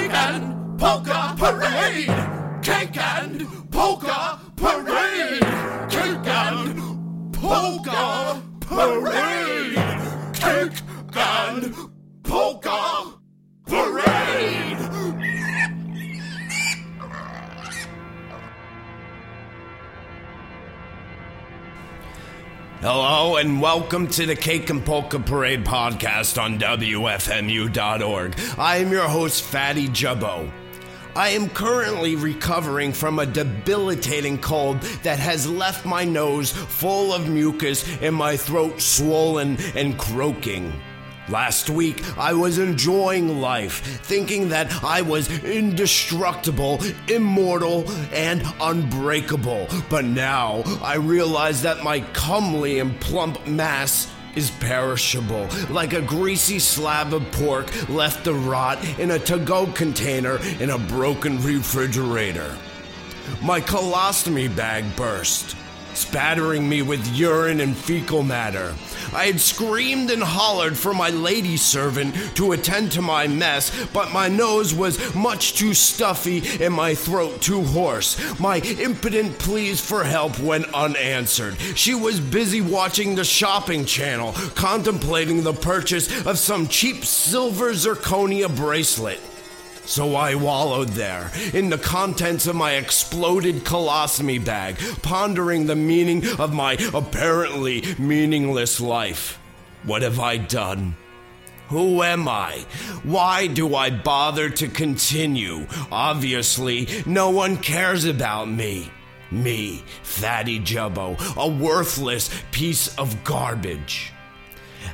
Cake and polka parade! Cake and polka parade! Cake and polka parade! Cake and polka Hello and welcome to the Cake and Polka Parade podcast on WFMU.org. I am your host, Fatty Jubbo. I am currently recovering from a debilitating cold that has left my nose full of mucus and my throat swollen and croaking. Last week, I was enjoying life, thinking that I was indestructible, immortal, and unbreakable. But now, I realize that my comely and plump mass is perishable, like a greasy slab of pork left to rot in a to go container in a broken refrigerator. My colostomy bag burst spattering me with urine and fecal matter. I had screamed and hollered for my lady servant to attend to my mess, but my nose was much too stuffy and my throat too hoarse. My impotent pleas for help went unanswered. She was busy watching the shopping channel, contemplating the purchase of some cheap silver zirconia bracelet. So I wallowed there in the contents of my exploded colostomy bag, pondering the meaning of my apparently meaningless life. What have I done? Who am I? Why do I bother to continue? Obviously, no one cares about me. Me, Fatty Jubbo, a worthless piece of garbage.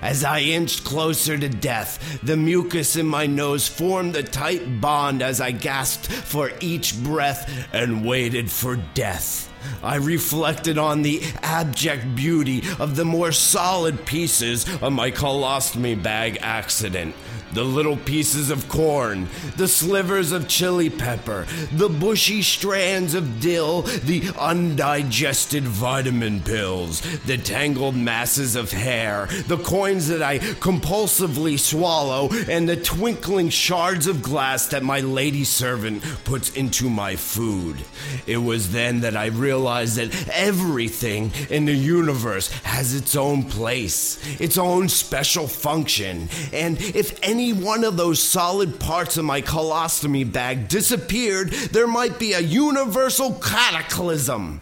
As I inched closer to death, the mucus in my nose formed a tight bond as I gasped for each breath and waited for death. I reflected on the abject beauty of the more solid pieces of my colostomy bag accident the little pieces of corn, the slivers of chili pepper, the bushy strands of dill, the undigested vitamin pills, the tangled masses of hair, the coins that I compulsively swallow, and the twinkling shards of glass that my lady servant puts into my food. It was then that I realized that everything in the universe has its own place, its own special function, and if any one of those solid parts of my colostomy bag disappeared, there might be a universal cataclysm.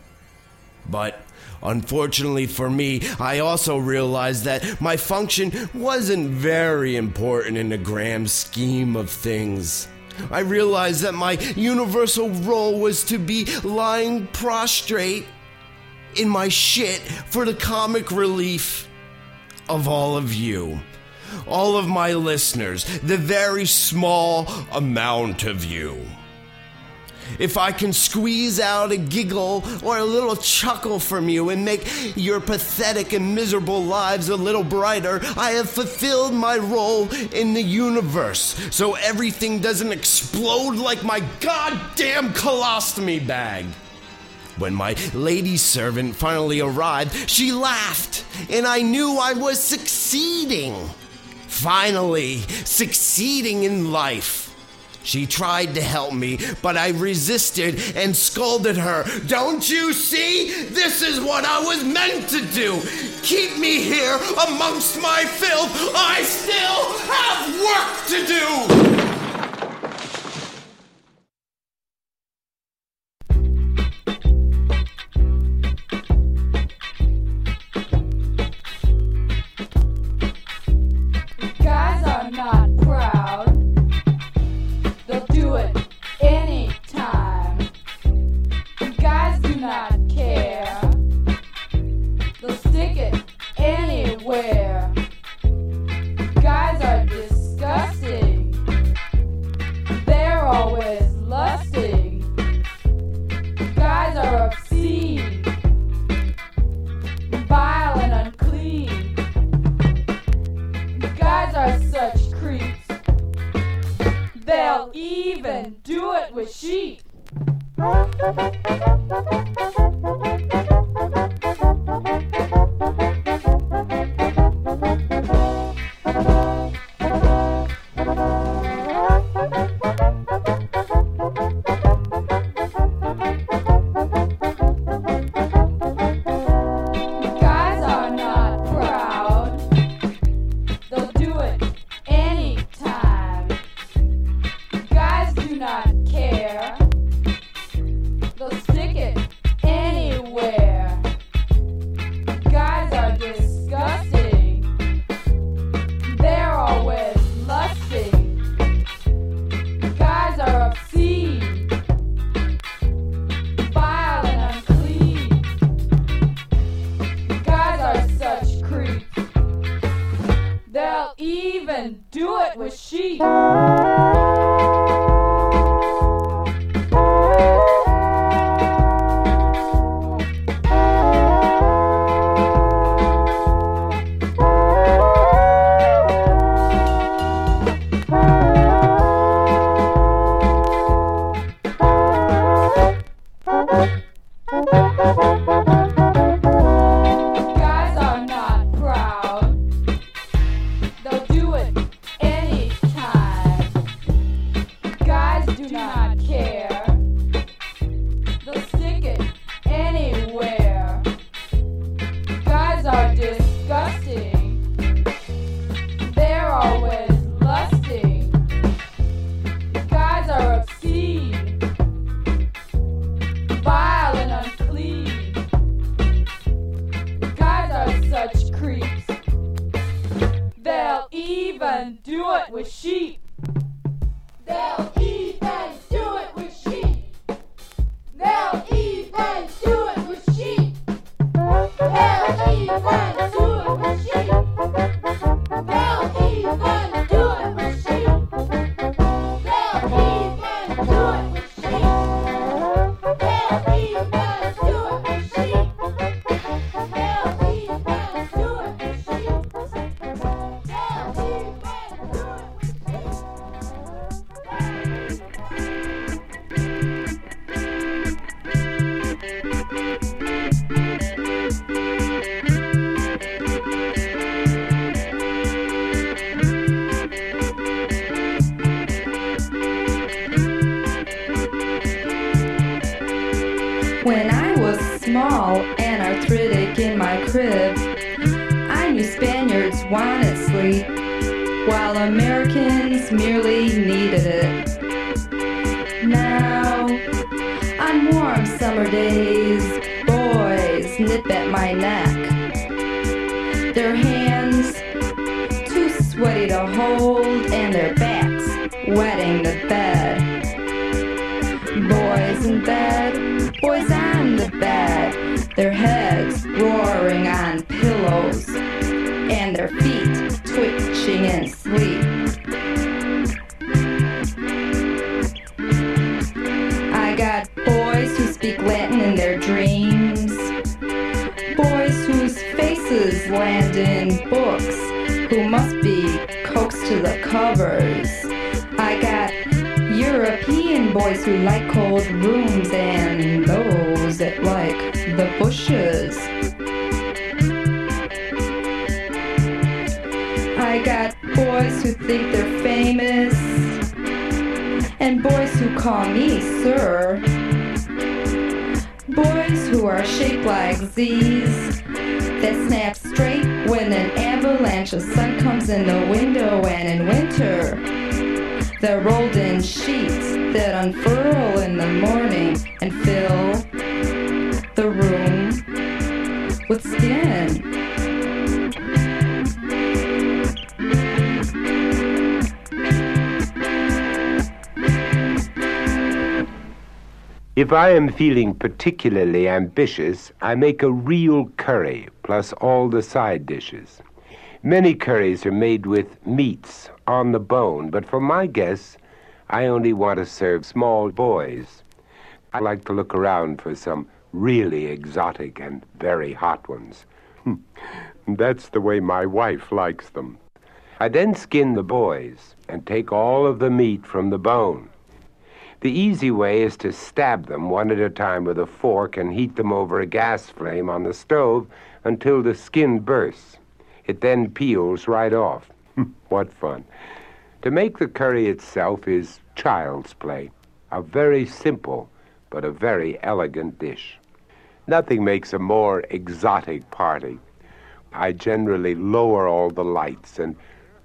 But Unfortunately for me, I also realized that my function wasn't very important in the grand scheme of things. I realized that my universal role was to be lying prostrate in my shit for the comic relief of all of you all of my listeners, the very small amount of you. If I can squeeze out a giggle or a little chuckle from you and make your pathetic and miserable lives a little brighter, I have fulfilled my role in the universe so everything doesn't explode like my goddamn colostomy bag. When my lady servant finally arrived, she laughed, and I knew I was succeeding finally succeeding in life. She tried to help me, but I resisted and scolded her. Don't you see? This is what I was meant to do. Keep me here amongst my filth. I still have work to do. Days, boys nip at my neck. Their hands too sweaty to hold, and their backs wetting the bed. Boys in bed, boys on the bed, their heads roaring on pillows, to the covers. I got European boys who like cold rooms and those that like the bushes. I got boys who think they're famous and boys who call me sir. Boys who are shaped like Z's that snap straight when an avalanche sun comes in the window and in winter. Rolled in sheets that unfurl in the morning and fill the room with skin. If I am feeling particularly ambitious, I make a real curry plus all the side dishes. Many curries are made with meats on the bone, but for my guests, I only want to serve small boys. I like to look around for some really exotic and very hot ones. Hmm. That's the way my wife likes them. I then skin the boys and take all of the meat from the bone. The easy way is to stab them one at a time with a fork and heat them over a gas flame on the stove until the skin bursts. It then peels right off. Hmm. what fun. To make the curry itself is child's play, a very simple but a very elegant dish. Nothing makes a more exotic party. I generally lower all the lights and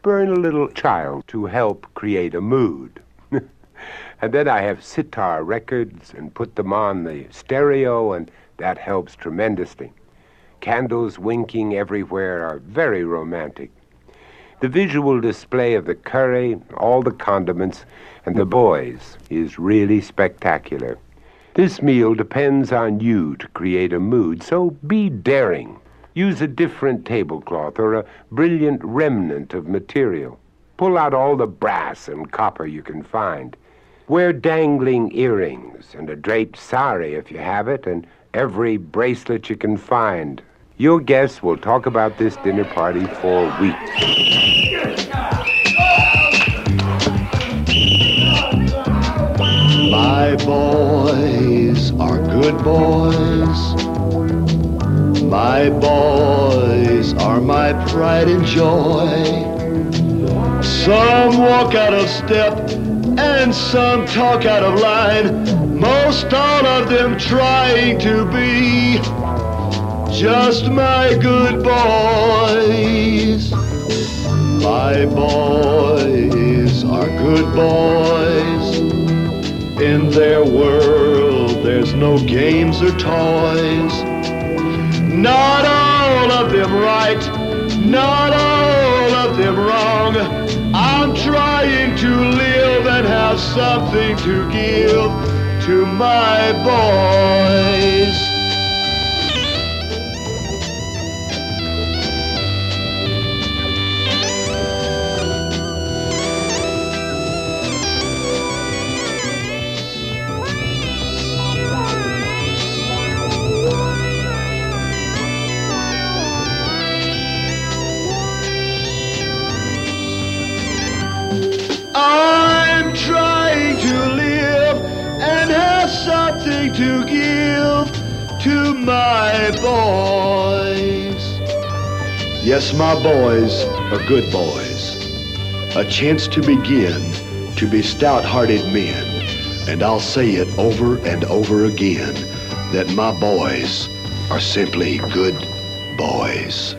burn a little child to help create a mood. and then I have sitar records and put them on the stereo, and that helps tremendously. Candles winking everywhere are very romantic. The visual display of the curry, all the condiments, and the boys is really spectacular. This meal depends on you to create a mood, so be daring. Use a different tablecloth or a brilliant remnant of material. Pull out all the brass and copper you can find. Wear dangling earrings and a draped sari if you have it, and every bracelet you can find. Your guests will talk about this dinner party for weeks. My boys are good boys. My boys are my pride and joy. Some walk out of step and some talk out of line. Most all of them trying to be just my good boys. My boys are good boys. In their world, there's no games or toys. Not all of them right, not all of them wrong. I'm trying to live and have something to give to my boys. My boys. Yes, my boys are good boys. A chance to begin to be stout-hearted men. And I'll say it over and over again that my boys are simply good boys.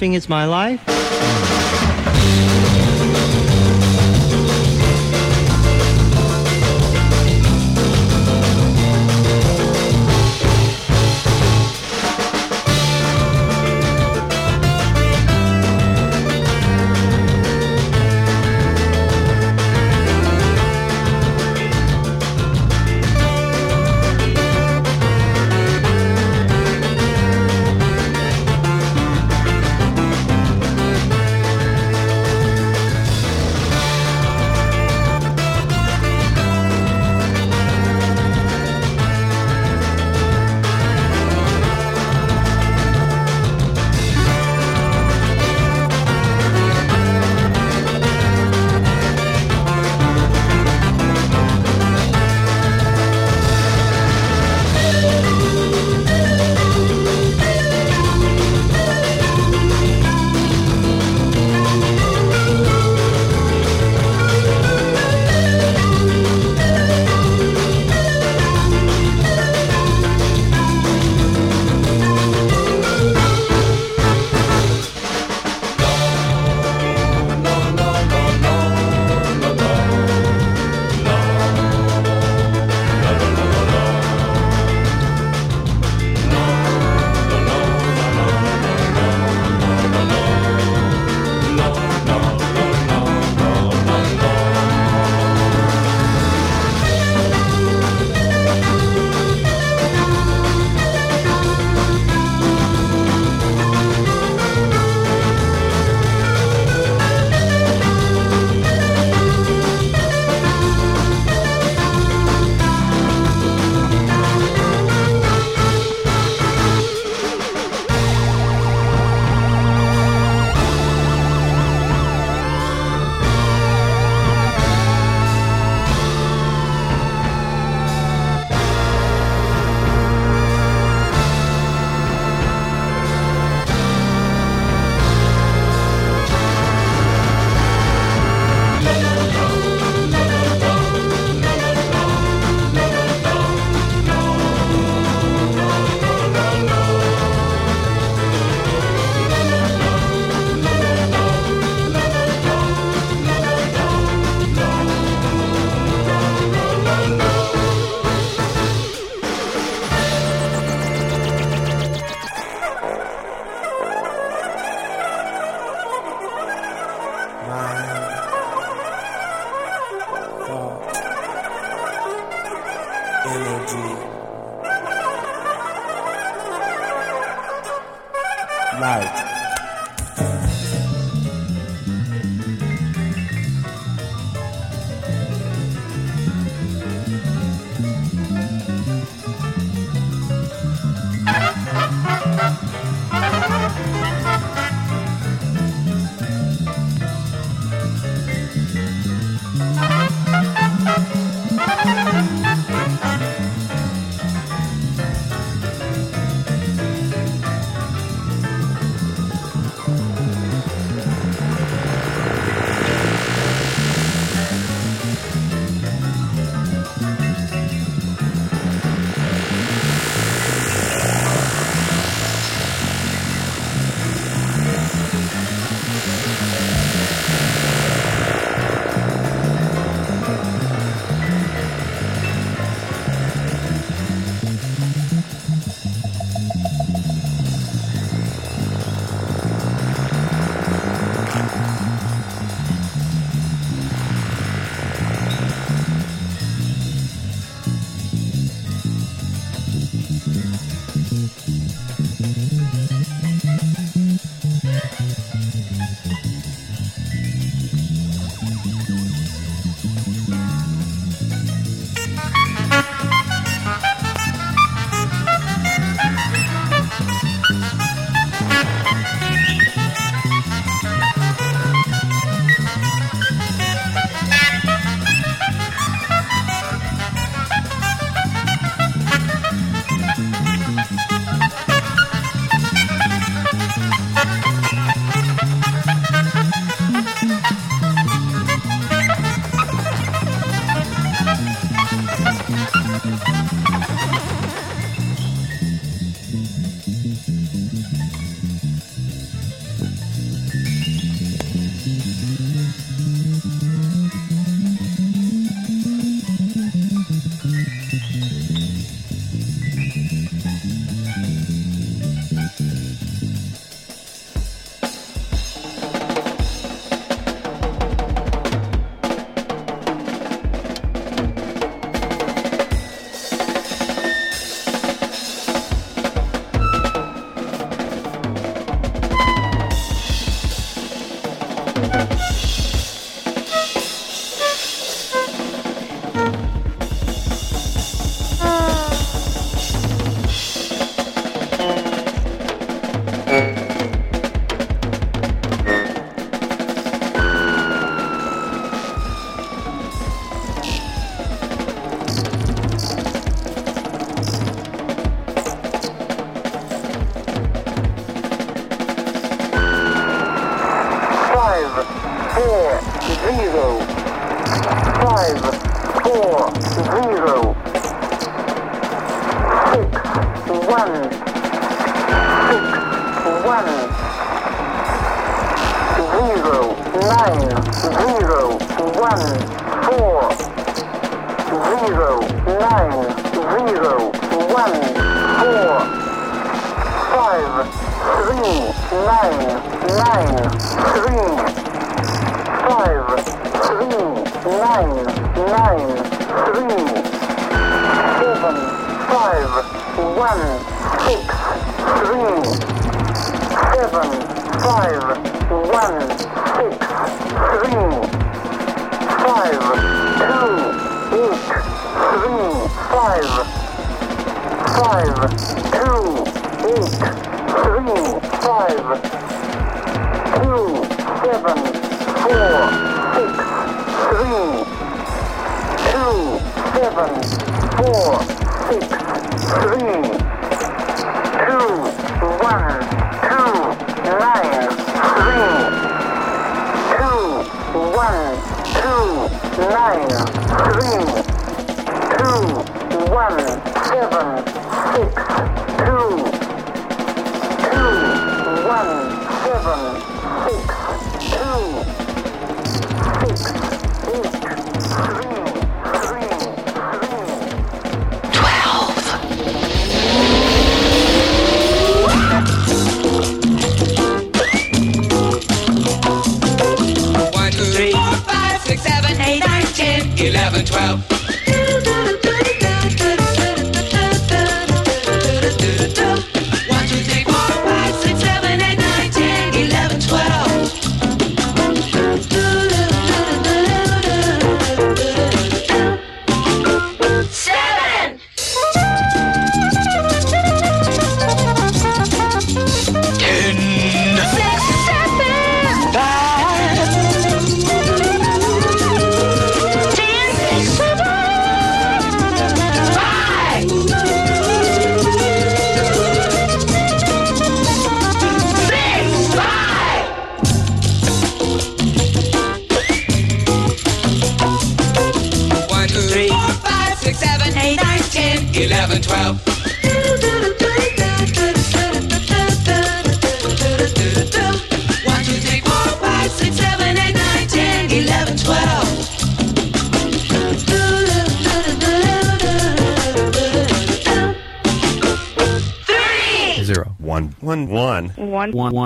Surfing is my life. Seven, four, six, three, two, one, two, nine, three, two, one, two, nine, three, two, one, seven, six, two, two, one, seven, 12.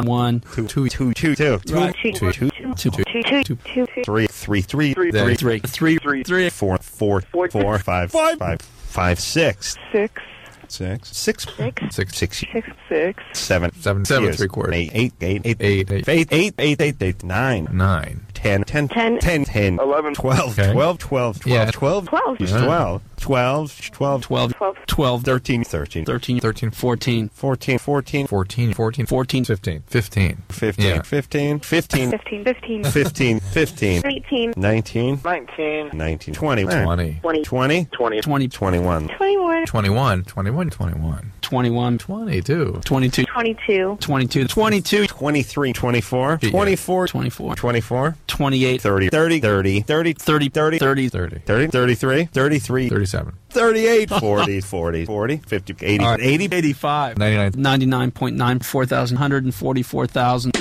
One. Two. Two. Two. Two. Two. Right. Two. Two. Two. Two. Two, two, two, two. Three. Three. Three. Three. There. Three. Three. Three. Three. Four. Four. Four. Four. Five. Five. Five. Five. Six. Six. Six. Six. Six. Six. Six. Six. Six. Seven. Seven, seven, three quarters. Eight. Eight. Eight. Eight. Eight, eight. Eight. Eight. Eight. Eight. Eight. Nine. Nine. Ten. Ten. Ten. Ten. Ten. Eleven. Twelve. Okay. Twelve. Twelve. Twelve. Yeah. Twelve. Twelve. It's Yeah. Twelve. Twelve. Twelve. Twelve. Twelve. Twelve. Thirteen. Thirteen. Thirteen. Thirteen. Fourteen. Fourteen. Fourteen. Fourteen. Fourteen. Fourteen. Fifteen. Fifteen. Fifteen. Yeah. Fifteen. Fifteen. Fifteen. Fifteen. Fifteen. Fifteen. Eighteen. Nineteen. Nineteen. Nineteen. Twenty. Twenty. Twenty. Twenty. Twenty. Twenty. Twenty-one. Twenty-one. Twenty-one. Twenty-one. Twenty-one. Twenty-one. Twenty-two. Twenty-two. Twenty-two. Twenty-two. Twenty-two. 23, 24, 24, 24. 24, 28. 30, 30, 30, 30, 30. 30, 30. 30. 30, 33, 33, 37. 38, 40, 40, 40, 50, 80, All right. 80, 85. 99. 99.9. 4,000. 144,000.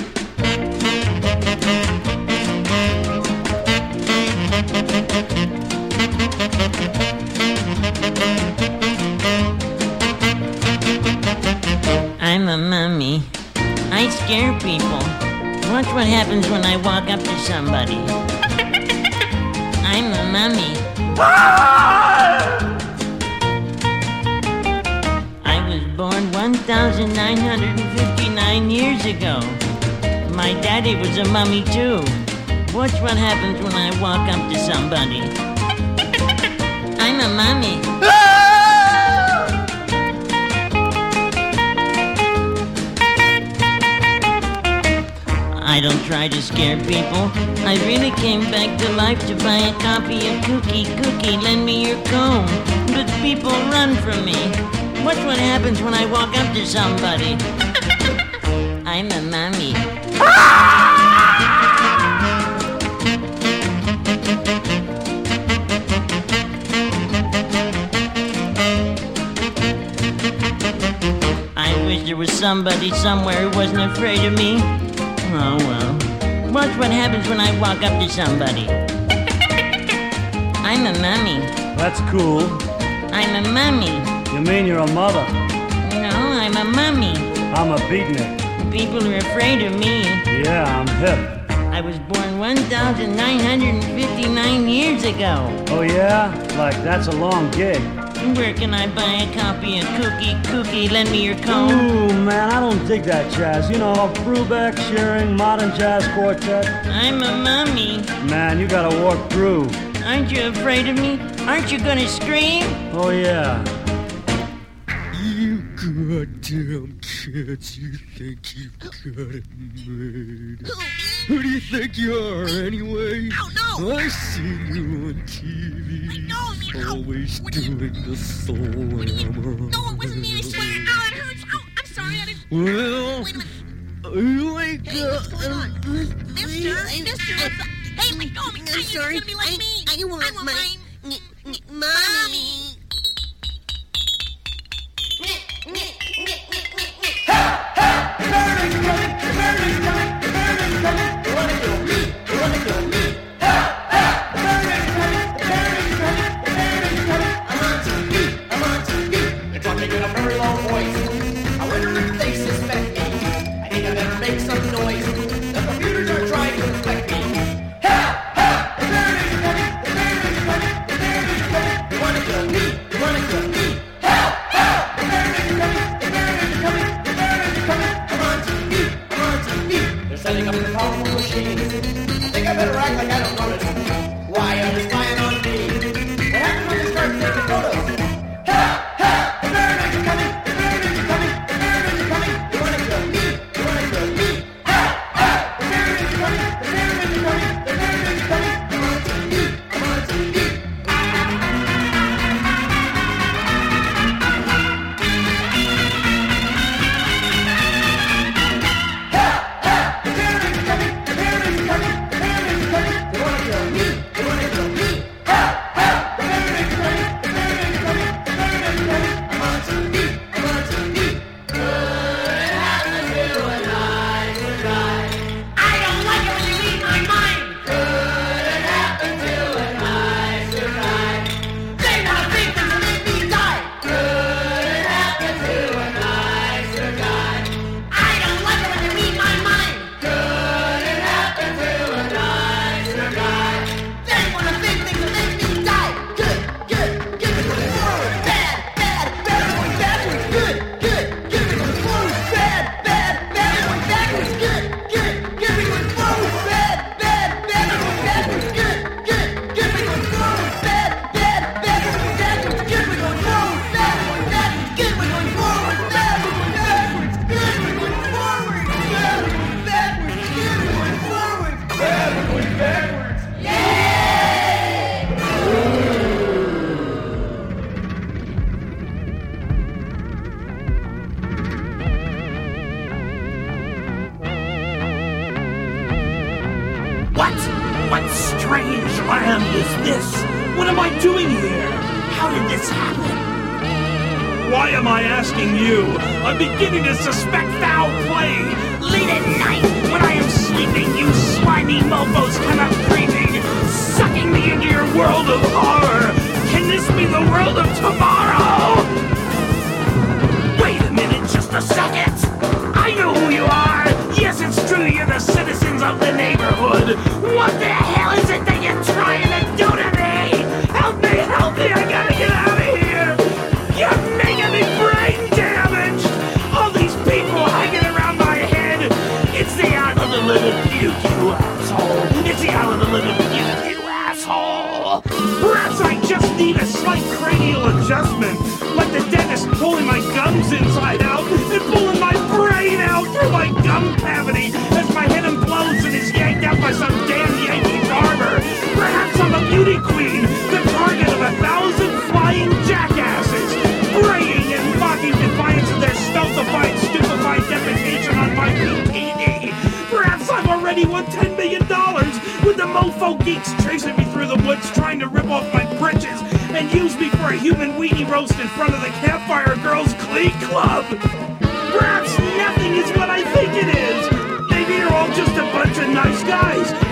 I'm a mummy. I scare people. Watch what happens when I walk up to somebody. I'm a mummy. I was born 1,959 years ago. My daddy was a mummy too. Watch what happens when I walk up to somebody. I'm a mummy. I don't try to scare people. I really came back to life to buy a copy of Kookie Kookie. Lend me your comb. But people run from me. Watch what happens when I walk up to somebody. I'm a mummy. I wish there was somebody somewhere who wasn't afraid of me. Oh well. Watch what happens when I walk up to somebody. I'm a mummy. That's cool. I'm a mummy. You mean you're a mother? No, I'm a mummy. I'm a beatnik. People are afraid of me. Yeah, I'm hip. I was born 1,959 years ago. Oh yeah? Like that's a long gig. Where can I buy a copy of Kookie Kookie? Lend me your comb. Ooh, man, I don't dig that jazz. You know, Brubeck, Shearing, Modern Jazz Quartet. I'm a mummy. Man, you gotta walk through. Aren't you afraid of me? Aren't you gonna scream? Oh yeah. You goddamn kids, you think you've got it made. Who do you think you are, anyway? Oh, no! I see you on TV. Always doing the slam. No, it wasn't me, I swear. Ow, it hurts. Oh, I'm sorry, I didn't... Well... Wait a minute. You ain't got... Mister, mister, hey, my dog, I'm sorry. Be like I, me. I want, I want mine. Mommy. They're setting up the powerful machine. I think I better act like I don't notice. Why I'm beginning to suspect foul play. Late at night, when I am sleeping, you slimy mofos come up creeping, sucking me into your world of horror. Can this be the world of tomorrow? Wait a minute, just a second. I know who you are. Yes, it's true, you're the citizens of the neighborhood. What the adjustment, like the dentist pulling my gums inside out and pulling my brain out through my gum cavity as my head implodes and is yanked out by some damn Yankee barber. Perhaps I'm a beauty queen, the target of a thousand flying jackasses, braying and mocking defiance of their stultified, stupefied defecation on my bikini. Perhaps I've already won $10 million with the mofo geeks chasing me through the woods trying to rip off my and use me for a human weenie roast in front of the Campfire Girls Glee Club. Perhaps nothing is what I think it is. Maybe you're all just a bunch of nice guys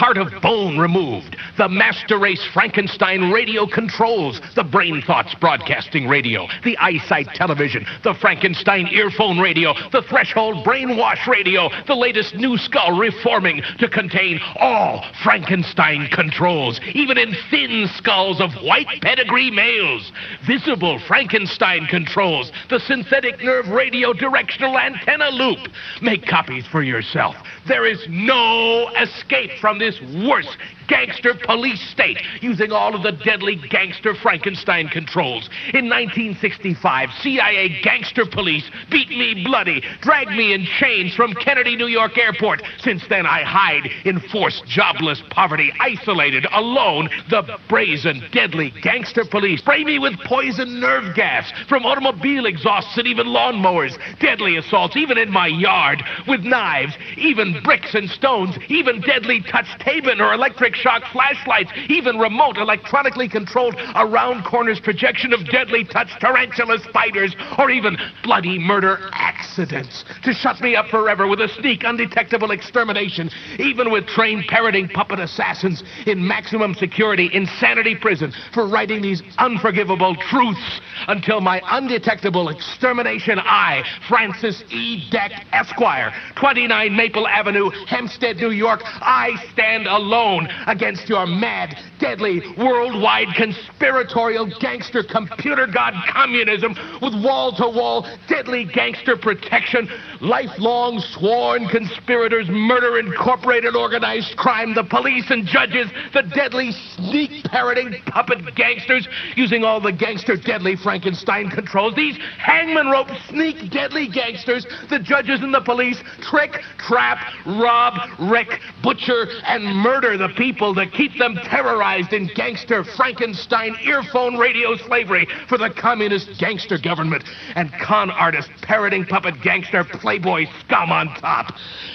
part of bone removed, the master race Frankenstein radio controls, the brain thoughts broadcasting radio, the eyesight television, the Frankenstein earphone radio, the threshold brainwash radio, the latest new skull reforming to contain all Frankenstein controls, even in thin skulls of white pedigree males, visible Frankenstein controls, the synthetic nerve radio directional antenna loop. Make copies for yourself. There is no escape from this worse gangster police state using all of the deadly gangster Frankenstein controls. In 1965, CIA gangster police beat me bloody, dragged me in chains from Kennedy, New York airport. Since then, I hide in forced jobless poverty, isolated, alone. The brazen, deadly gangster police spray me with poison nerve gas from automobile exhausts and even lawnmowers. Deadly assaults, even in my yard, with knives, even bricks and stones, even deadly touch Tabin or electric shock flashlights, even remote electronically controlled around corners projection of deadly touch tarantula spiders, or even bloody murder accidents to shut me up forever with a sneak undetectable extermination, even with trained parroting puppet assassins in maximum security insanity prison for writing these unforgivable truths until my undetectable extermination I, Francis E. Dec, Esquire, 29 Maple Avenue, Hempstead, New York, I stand alone against your mad, deadly, worldwide conspiratorial gangster computer god communism with wall to wall, deadly gangster protection, lifelong sworn conspirators, murder incorporated organized crime, the police and judges, the deadly sneak parroting puppet gangsters using all the gangster deadly Frankenstein controls. These hangman rope sneak deadly gangsters, the judges and the police trick, trap, rob, wreck, butcher, and murder the people to keep them terrorized in gangster Frankenstein earphone radio slavery for the communist gangster government and con artist parroting puppet gangster playboy scum on top.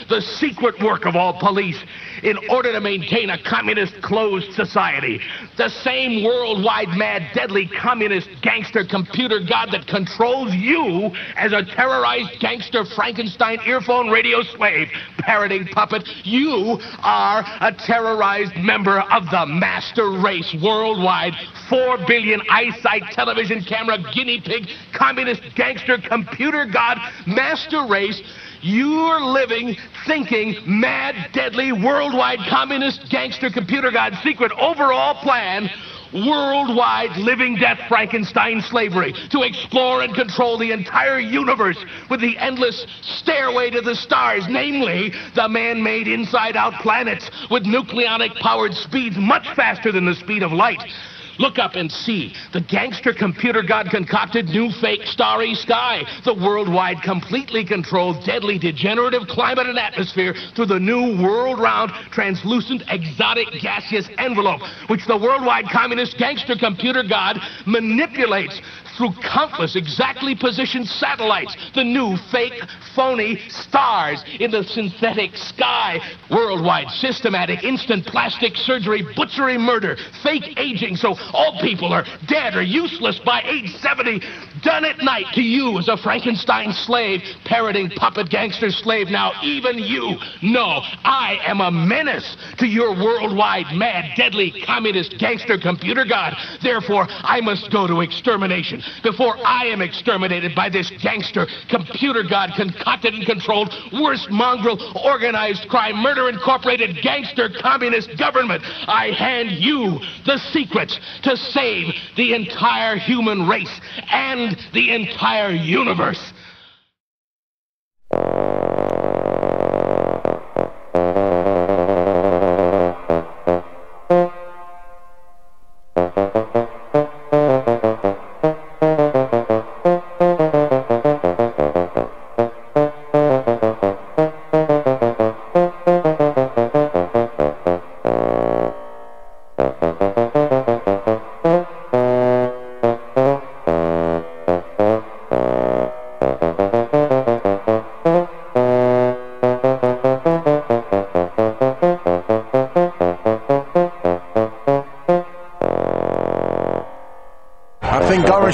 The secret work of all police in order to maintain a communist closed society. The same worldwide mad deadly communist gangster computer god that controls you as a terrorized gangster Frankenstein earphone radio slave parroting puppet. You are a terrorized member of the master race worldwide. Four billion eyesight television camera guinea pig communist gangster computer god master race. You're living, thinking, mad, deadly, worldwide communist gangster computer god secret overall plan worldwide living death Frankenstein slavery to explore and control the entire universe with the endless stairway to the stars, namely the man made inside out planets with nucleonic powered speeds much faster than the speed of light. Look up and see. The gangster computer god concocted new fake starry sky, the worldwide completely controlled deadly degenerative climate and atmosphere through the new world round translucent exotic gaseous envelope, which the worldwide communist gangster computer god manipulates through countless exactly positioned satellites, the new fake, phony stars in the synthetic sky, worldwide systematic instant plastic surgery, butchery, murder, fake aging, so all people are dead or useless by age 70, done at night to you as a Frankenstein slave, parroting puppet gangster slave. Now, even you know I am a menace to your worldwide mad, deadly communist gangster computer god. Therefore, I must go to extermination before I am exterminated by this gangster computer god concocted and controlled worst mongrel organized crime murder incorporated gangster communist government. I hand you the secrets to save the entire human race and the entire universe.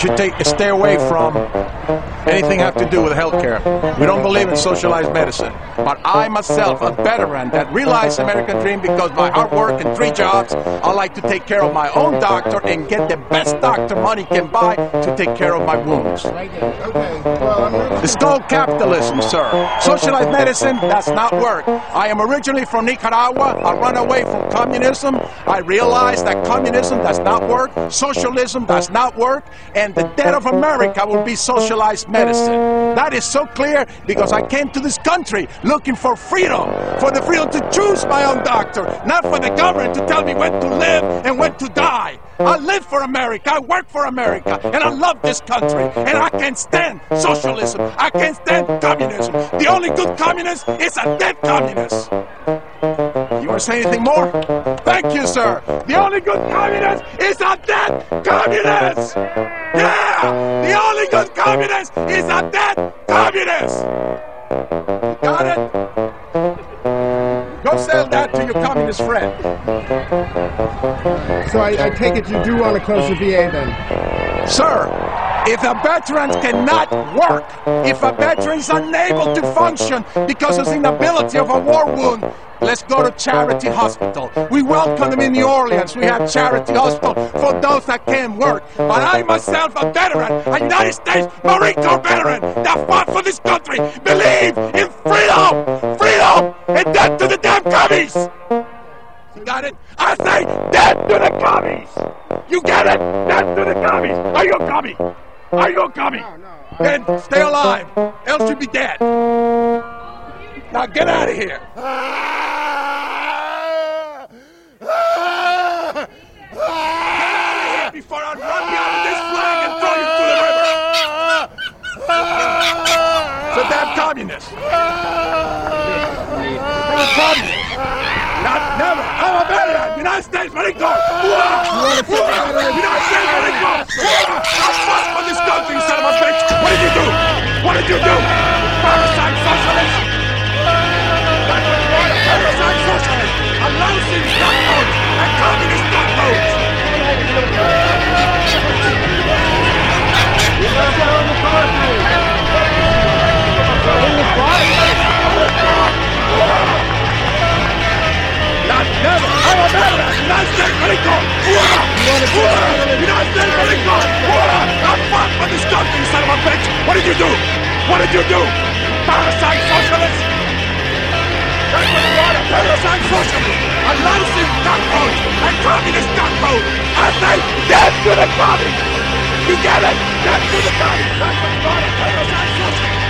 Should take stay away from anything have to do with healthcare. We don't believe in socialized medicine. But I myself, a veteran that realized American dream because by hard work and three jobs, I like to take care of my own doctor and get the best doctor money can buy to take care of my wounds. It's called capitalism, sir. Socialized medicine does not work. I am originally from Nicaragua. I run away from communism. I realized that communism does not work, socialism does not work, and the death of America will be socialized medicine. That is so clear because I came to this country looking for freedom, for the freedom to choose my own doctor, not for the government to tell me when to live and when to die. I live for America, I work for America, and I love this country, and I can't stand socialism. I can't stand communism. The only good communist is a dead communist. You want to say anything more? Thank you, sir. The only good communist is a dead communist. Yeah, the only good communist is a dead communist. You got it? Go sell that to your communist friend. So I, I take it you do want to close the VA then? Sir, if a veteran cannot work, if a veteran is unable to function because of the inability of a war wound, let's go to Charity Hospital. We welcome them in New Orleans. We have Charity Hospital for those that can't work. But I myself, a veteran, a United States Marine Corps veteran that fought for this country, believe in freedom, freedom, and death to the damn commies. You got it? I say death to the commies. You get it? Death to the commies. Are you a commie? Are you a commie? Then stay alive, else you'll be dead. Now get out of here. Ah! Here before I run you out of this flag and throw you to the river. It's a communist. Not never. I'm a veteran. United States Marine Corps. United States Marine Corps. I fought for this country, son of a bitch. What did you do? What did you do? Parasite socialist. Veteran. United States Marine Corps. United States I fought for this country, you son of a bitch. What did you do? What did you do? Parasite socialist. Socialist. A cockroach. A communist. I say death to the commies. You get it? Death to the commies. That's what you socialist.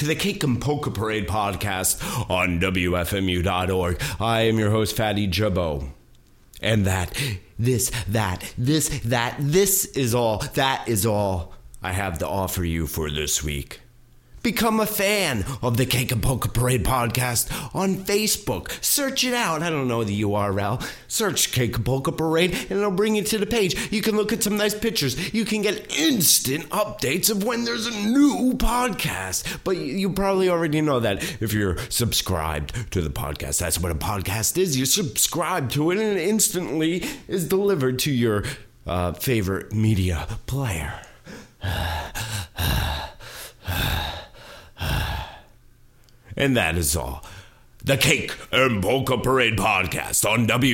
To the Cake and Polka Parade podcast on WFMU.org. I am your host, Fatty Jabbo. And that, this, that, this, that, this is all, that is all I have to offer you for this week. Become a fan of the Cake and Polka Parade podcast on Facebook. Search it out. I don't know the URL. Search Cake and Polka Parade and it'll bring you to the page. You can look at some nice pictures. You can get instant updates of when there's a new podcast. But you, probably already know that if you're subscribed to the podcast. That's what a podcast is. You subscribe to it and it instantly is delivered to your uh, favorite media player. And that is all. The Cake and Polka Parade podcast on WFMU.org.